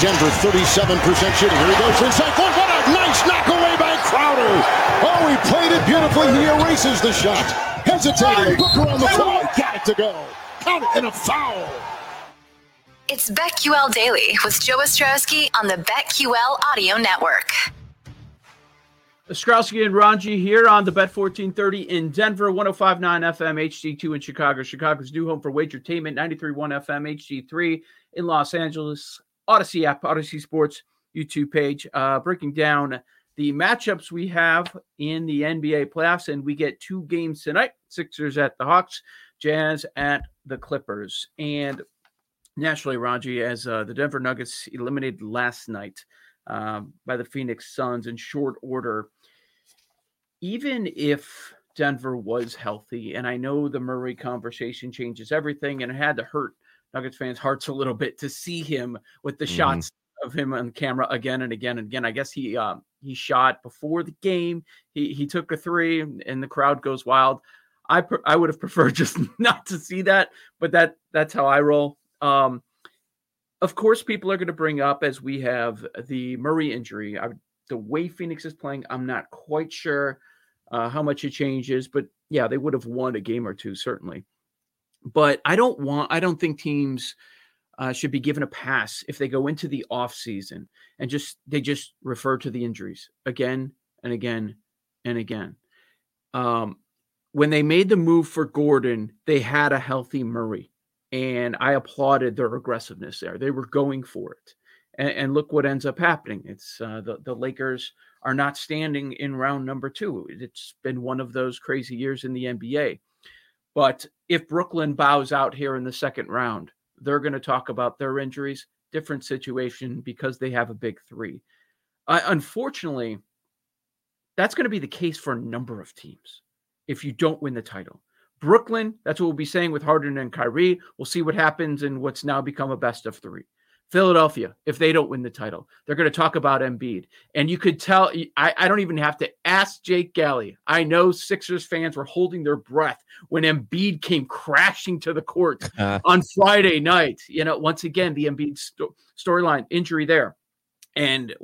Denver 37% shooting. Here he goes for inside one. What a nice knock away by Crowder. Oh, he played it beautifully. He erases the shot. Hesitating. Booker on the floor. Got it to go. Count it and a foul. It's BetQL Daily with Joe Ostrowski on the BetQL Audio Network. Ostrowski and Ranji here on the Bet 1430 in Denver, 1059 FM, HD2 in Chicago, Chicago's new home for Wagertainment, 93.1 FM, HD3 in Los Angeles, Audacy app, Audacy Sports YouTube page, uh, breaking down the matchups we have in the NBA playoffs. And we get two games tonight Sixers at the Hawks, Jazz at the Clippers. And naturally, Raji, as uh, the Denver Nuggets eliminated last night um, by the Phoenix Suns in short order, even if Denver was healthy, and I know the Murray conversation changes everything, and it had to hurt Nuggets fans' hearts a little bit to see him with the mm-hmm. shots of him on camera again and again and again. I guess he uh, he shot before the game. He he took a three, and the crowd goes wild. I I would have preferred just not to see that, but that that's how I roll. Um, of course, people are going to bring up as we have the Murray injury. I, the way Phoenix is playing, I'm not quite sure uh, how much it changes, but yeah, they would have won a game or two certainly. But I don't want. I don't think teams uh, should be given a pass if they go into the off season and just they just refer to the injuries again and again and again. Um, when they made the move for Gordon, they had a healthy Murray and I applauded their aggressiveness there. They were going for it, and, and look what ends up happening. It's uh, the the Lakers are not standing in round number two. It's been one of those crazy years in the NBA. But if Brooklyn bows out here in the second round, they're going to talk about their injuries. Different situation because they have a big three. Uh, unfortunately, that's going to be the case for a number of teams if you don't win the title. Brooklyn, that's what we'll be saying with Harden and Kyrie. We'll see what happens in what's now become a best of three. Philadelphia, if they don't win the title, they're going to talk about Embiid. And you could tell, I, I, don't even have to ask Jake Galley. I know Sixers fans were holding their breath when Embiid came crashing to the court on Friday night. You know, once again, the Embiid sto- storyline injury there. And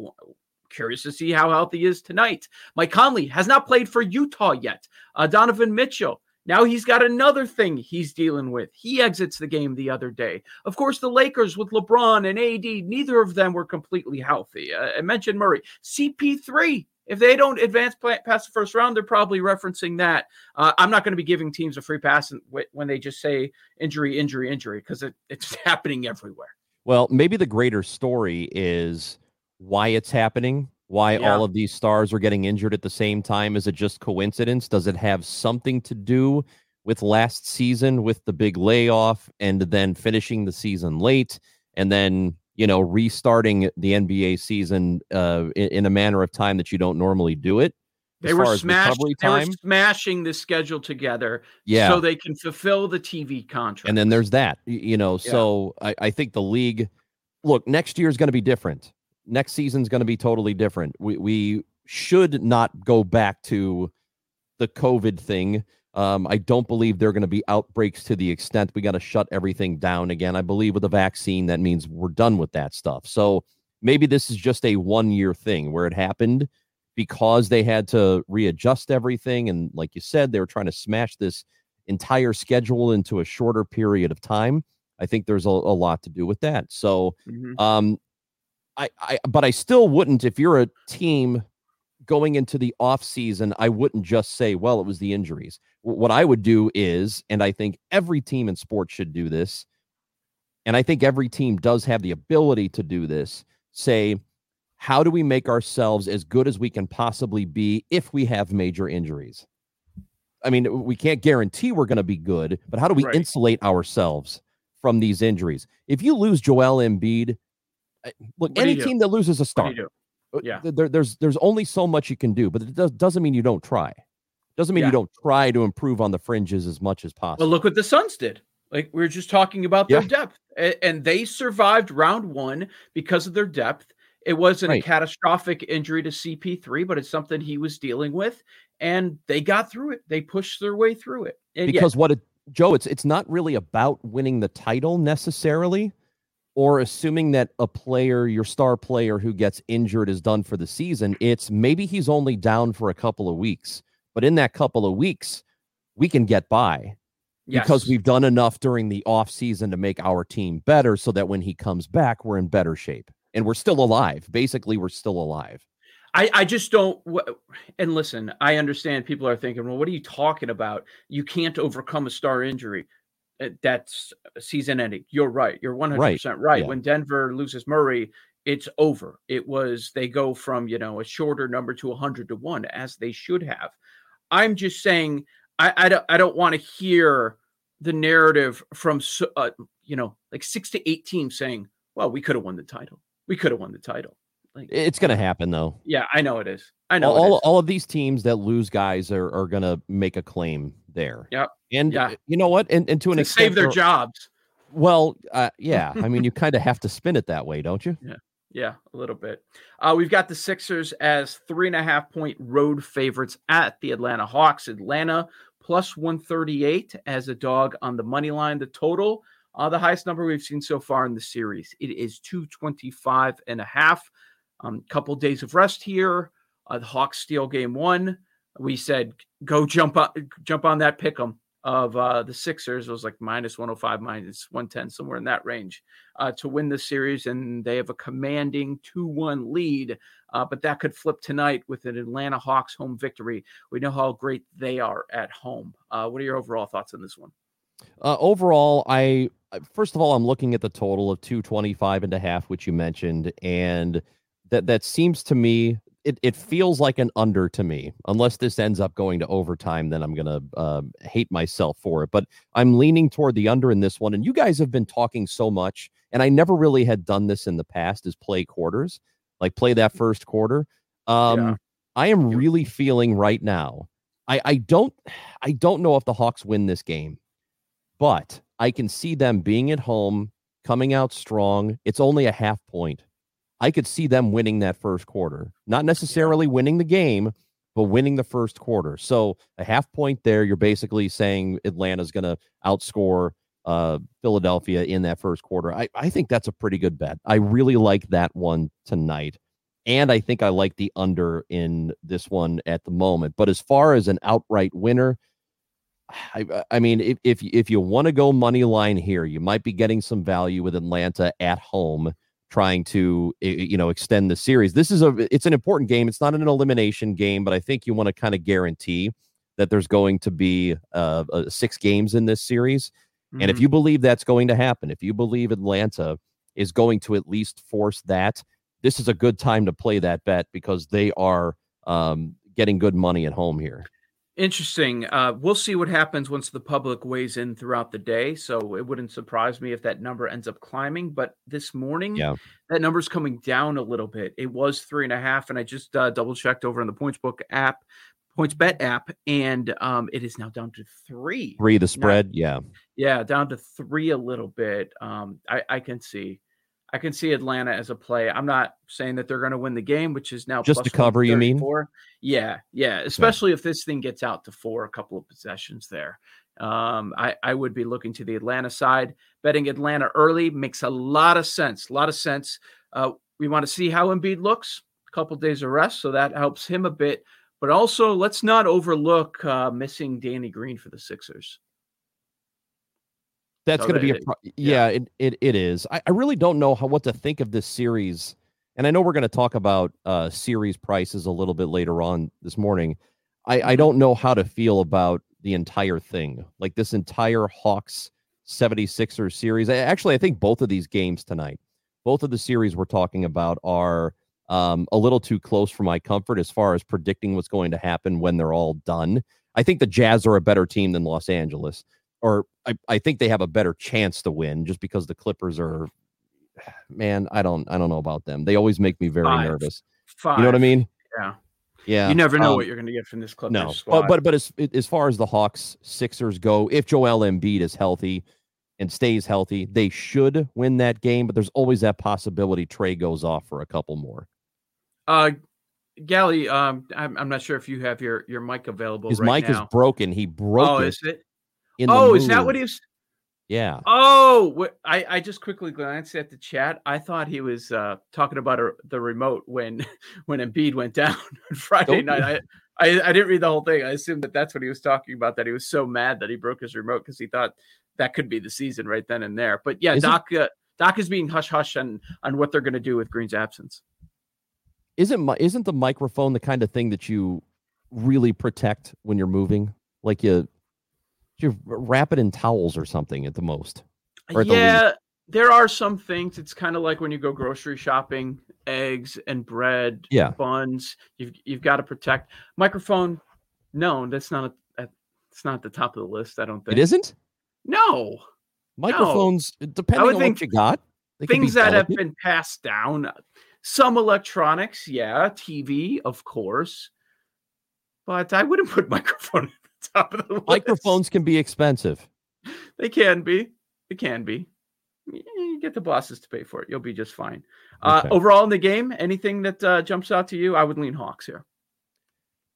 curious to see how healthy he is tonight. Mike Conley has not played for Utah yet. Uh, Donovan Mitchell now he's got another thing he's dealing with. He exits the game the other day. Of course, the Lakers with LeBron and AD, neither of them were completely healthy. Uh, I mentioned Murray. CP3, if they don't advance past the first round, they're probably referencing that. Uh, I'm not going to be giving teams a free pass when they just say injury, injury, injury, because it, it's happening everywhere. Well, maybe the greater story is why it's happening why yeah. all of these stars are getting injured at the same time. Is it just coincidence? Does it have something to do with last season with the big layoff and then finishing the season late and then, you know, restarting the NBA season uh, in, in a manner of time that you don't normally do it? They were, smashed, they were smashing the schedule together yeah. so they can fulfill the TV contract. And then there's that, you know. Yeah. So I, I think the league, look, next year is going to be different next season's going to be totally different. We we should not go back to the COVID thing. Um, I don't believe there are going to be outbreaks to the extent we got to shut everything down again. I believe with a vaccine, that means we're done with that stuff. So maybe this is just a one year thing where it happened because they had to readjust everything. And like you said, they were trying to smash this entire schedule into a shorter period of time. I think there's a, a lot to do with that. So, mm-hmm. um, I, I but I still wouldn't if you're a team going into the off season, I wouldn't just say, well, it was the injuries. What I would do is, and I think every team in sports should do this, and I think every team does have the ability to do this, say, how do we make ourselves as good as we can possibly be if we have major injuries? I mean, we can't guarantee we're going to be good, but how do we right. insulate ourselves from these injuries? If you lose Joel Embiid, look, what any team that loses a star, uh, yeah, there, there's there's only so much you can do, but it does, doesn't mean you don't try. Doesn't mean yeah. you don't try to improve on the fringes as much as possible. Well, look what the Suns did. Like we are just talking about their yeah. depth, and they survived round one because of their depth. It wasn't right. a catastrophic injury to CP3, but it's something he was dealing with, and they got through it. They pushed their way through it. And because what it, Joe, it's it's not really about winning the title necessarily or assuming that a player, your star player who gets injured is done for the season, it's maybe he's only down for a couple of weeks. But in that couple of weeks, we can get by yes. because we've done enough during the off season to make our team better so that when he comes back, we're in better shape and we're still alive. Basically, we're still alive. I, I just don't. And listen, I understand people are thinking, well, what are you talking about? You can't overcome a star injury. Uh, that's season ending. You're right. You're 100% right. right. Yeah. When Denver loses Murray, it's over. It was, they go from, you know, a shorter number to 100 to 1, as they should have. I'm just saying, I, I don't, I don't want to hear the narrative from, uh, you know, like six to eight teams saying, well, we could have won the title. We could have won the title. Like, it's going to happen though. Yeah, I know it is. I know all, all of these teams that lose guys are, are going to make a claim there. Yep. And yeah. you know what? And, and to an to extent, save their jobs. Well, uh, yeah. I mean, you kind of have to spin it that way, don't you? Yeah. Yeah, a little bit. Uh, we've got the Sixers as three and a half point road favorites at the Atlanta Hawks. Atlanta plus 138 as a dog on the money line. The total, uh, the highest number we've seen so far in the series. It is 225 and a half. Um, couple days of rest here. Uh, the Hawks steal game one. We said go jump up, jump on that pick 'em of uh, the Sixers. It was like minus 105, minus 110, somewhere in that range uh, to win the series. And they have a commanding 2 1 lead. Uh, but that could flip tonight with an Atlanta Hawks home victory. We know how great they are at home. Uh, what are your overall thoughts on this one? Uh, overall, I first of all, I'm looking at the total of 225 and a half, which you mentioned, and that that seems to me it, it feels like an under to me. Unless this ends up going to overtime, then I'm gonna uh, hate myself for it. But I'm leaning toward the under in this one. And you guys have been talking so much, and I never really had done this in the past. Is play quarters, like play that first quarter. Um, yeah. I am really feeling right now. I, I don't I don't know if the Hawks win this game, but I can see them being at home, coming out strong. It's only a half point. I could see them winning that first quarter. Not necessarily winning the game, but winning the first quarter. So a half point there, you're basically saying Atlanta's going to outscore uh, Philadelphia in that first quarter. I, I think that's a pretty good bet. I really like that one tonight. And I think I like the under in this one at the moment. But as far as an outright winner, I, I mean, if, if, if you want to go money line here, you might be getting some value with Atlanta at home trying to you know extend the series. This is a it's an important game. It's not an elimination game, but I think you want to kind of guarantee that there's going to be uh, uh, six games in this series. Mm-hmm. And if mm-hmm. you believe that's going to happen, if you believe Atlanta is going to at least force that, this is a good time to play that bet because they are um, getting good money at home here. Interesting. Uh, we'll see what happens once the public weighs in throughout the day. So it wouldn't surprise me if that number ends up climbing. But this morning, yeah. that number's coming down a little bit. It was three and a half, and I just uh, double checked over on the Points PointsBook app, PointsBet app, and um, it is now down to three. Three the spread, yeah, yeah, down to three a little bit. Um, I, I can see. I can see Atlanta as a play. I'm not saying that they're going to win the game, which is now just to cover. You mean? Yeah, yeah. Especially if this thing gets out to four, a couple of possessions there. Um, I, I would be looking to the Atlanta side. Betting Atlanta early makes a lot of sense. A lot of sense. Uh, we want to see how Embiid looks. A couple days of rest, so that helps him a bit. But also, let's not overlook uh, missing Danny Green for the Sixers. That's so going to be a pro- yeah, yeah, it, it it is. I, I really don't know how what to think of this series, and I know we're going to talk about uh series prices a little bit later on this morning. I I mm-hmm. don't know how to feel about the entire thing, like this entire Hawks 76ers series. I, actually, I think both of these games tonight, both of the series we're talking about are um, a little too close for my comfort as far as predicting what's going to happen when they're all done. I think the Jazz are a better team than Los Angeles or I, I think they have a better chance to win just because the Clippers are man, I don't I don't know about them. They always make me very Five. nervous. Five. You know what I mean? Yeah. Yeah. You never know um, what you're going to get from this Clippers no. Squad. But but but as as far as the Hawks Sixers go, if Joel Embiid is healthy and stays healthy, they should win that game, but there's always that possibility Trae goes off for a couple more. Uh Gally, um, I'm, I'm not sure if you have your, your mic available. His right mic now. is broken. He broke oh, it. Is it? Oh, is that what he was? Yeah. Oh, I, I just quickly glanced at the chat. I thought he was uh, talking about a, the remote when when Embiid went down on Friday Don't night. I, I, I didn't read the whole thing. I assumed that that's what he was talking about. That he was so mad that he broke his remote because he thought that could be the season right then and there. But yeah, is Doc uh, Doc is being hush hush on on what they're going to do with Green's absence. Isn't isn't the microphone the kind of thing that you really protect when you're moving? Like you you wrap it in towels or something at the most. yeah, the there are some things. It's kind of like when you go grocery shopping, eggs and bread, yeah, buns. You've you've got to protect microphone. No, that's not a. It's not the top of the list. I don't think it isn't. No, microphones. No. Depending on what you got, things that have been passed down. Some electronics, yeah, TV, of course, but I wouldn't put microphone top of the list. Microphones can be expensive. They can be. It can be. You get the bosses to pay for it. You'll be just fine. Uh, okay. Uh, overall in the game, anything that uh, jumps out to you? I would lean Hawks here.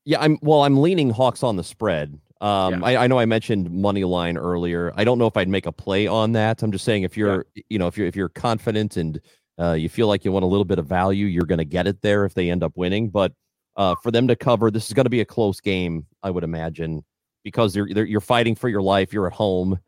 Yeah, I'm. Well, I'm leaning Hawks on the spread. Um, yeah. I, I, know I mentioned money line earlier. I don't know if I'd make a play on that. I'm just saying if you're, yeah. you know, if you're if you're confident and uh, you feel like you want a little bit of value, you're going to get it there if they end up winning. But uh, for them to cover, this is going to be a close game, I would imagine because they're, they're, you're fighting for your life. You're at home,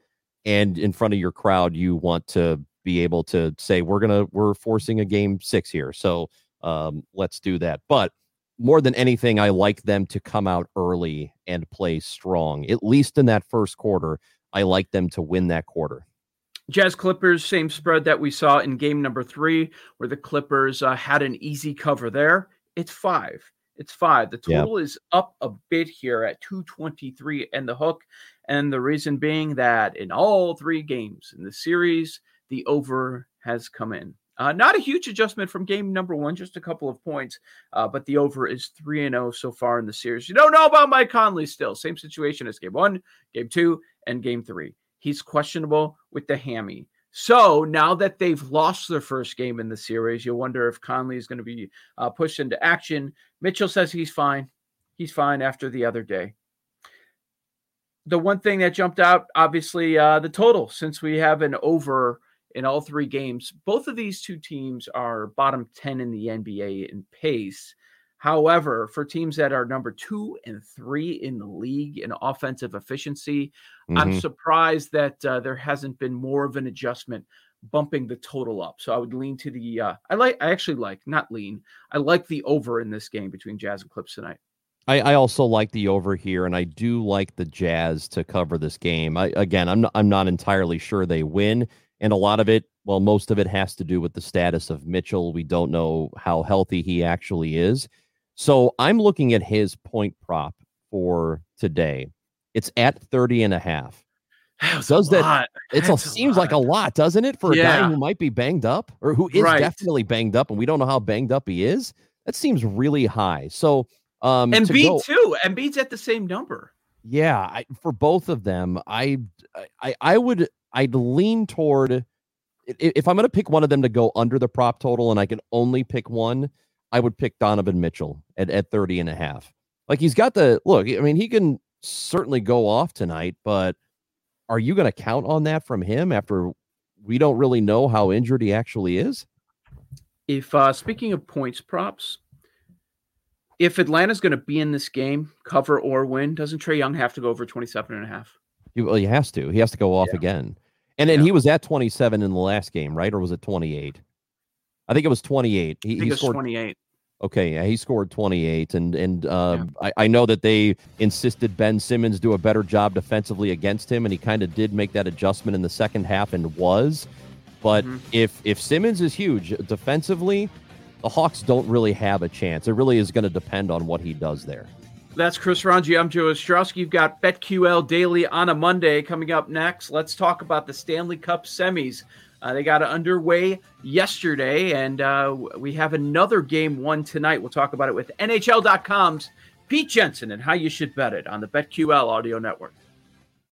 and in front of your crowd, you want to be able to say, "We're gonna we're forcing a game six here, so um, let's do that." But more than anything, I like them to come out early and play strong, at least in that first quarter. I like them to win that quarter. Jazz Clippers, same spread that we saw in game number three, where the Clippers uh, had an easy cover there. It's five. It's five. The total is up a bit here at 223 and the hook. And the reason being that in all three games in the series, the over has come in. Uh, not a huge adjustment from game number one, just a couple of points, uh, but the over is 3 and 0 so far in the series. You don't know about Mike Conley still. Same situation as game one, game two, and game three. He's questionable with the hammy. So now that they've lost their first game in the series, you wonder if Conley is going to be uh, pushed into action. Mitchell says he's fine. He's fine after the other day. The one thing that jumped out, obviously, uh, the total, since we have an over in all three games. Both of these two teams are bottom 10 in the NBA in pace. However, for teams that are number two and three in the league in offensive efficiency, mm-hmm. I'm surprised that uh, there hasn't been more of an adjustment bumping the total up. So I would lean to the uh, I like I actually like not lean. I like the over in this game between Jazz and Clips tonight. I, I also like the over here, and I do like the Jazz to cover this game. I, again, I'm not, I'm not entirely sure they win, and a lot of it, well, most of it has to do with the status of Mitchell. We don't know how healthy he actually is. So I'm looking at his point prop for today. It's at 30 and a half. Does that it seems lot. like a lot, doesn't it, for a yeah. guy who might be banged up or who is right. definitely banged up and we don't know how banged up he is? That seems really high. So um Embiid too. Embiid's at the same number. Yeah, I, for both of them, I I I would I'd lean toward if I'm going to pick one of them to go under the prop total and I can only pick one, I would pick Donovan Mitchell at, at 30 and a half. Like he's got the look, I mean, he can certainly go off tonight, but are you going to count on that from him after we don't really know how injured he actually is? If uh speaking of points props, if Atlanta's going to be in this game, cover or win, doesn't Trae Young have to go over 27 and a half? He, well, he has to. He has to go off yeah. again. And then yeah. he was at 27 in the last game, right? Or was it 28? I think it was 28. He, he scored 28. Okay, yeah, he scored 28, and and uh, yeah. I, I know that they insisted Ben Simmons do a better job defensively against him, and he kind of did make that adjustment in the second half and was. But mm-hmm. if if Simmons is huge defensively, the Hawks don't really have a chance. It really is going to depend on what he does there. That's Chris Ranji. I'm Joe Ostrowski. You've got BetQL Daily on a Monday coming up next. Let's talk about the Stanley Cup semis. Uh, they got underway yesterday, and uh, we have another game one tonight. We'll talk about it with NHL.com's Pete Jensen and how you should bet it on the BetQL Audio Network.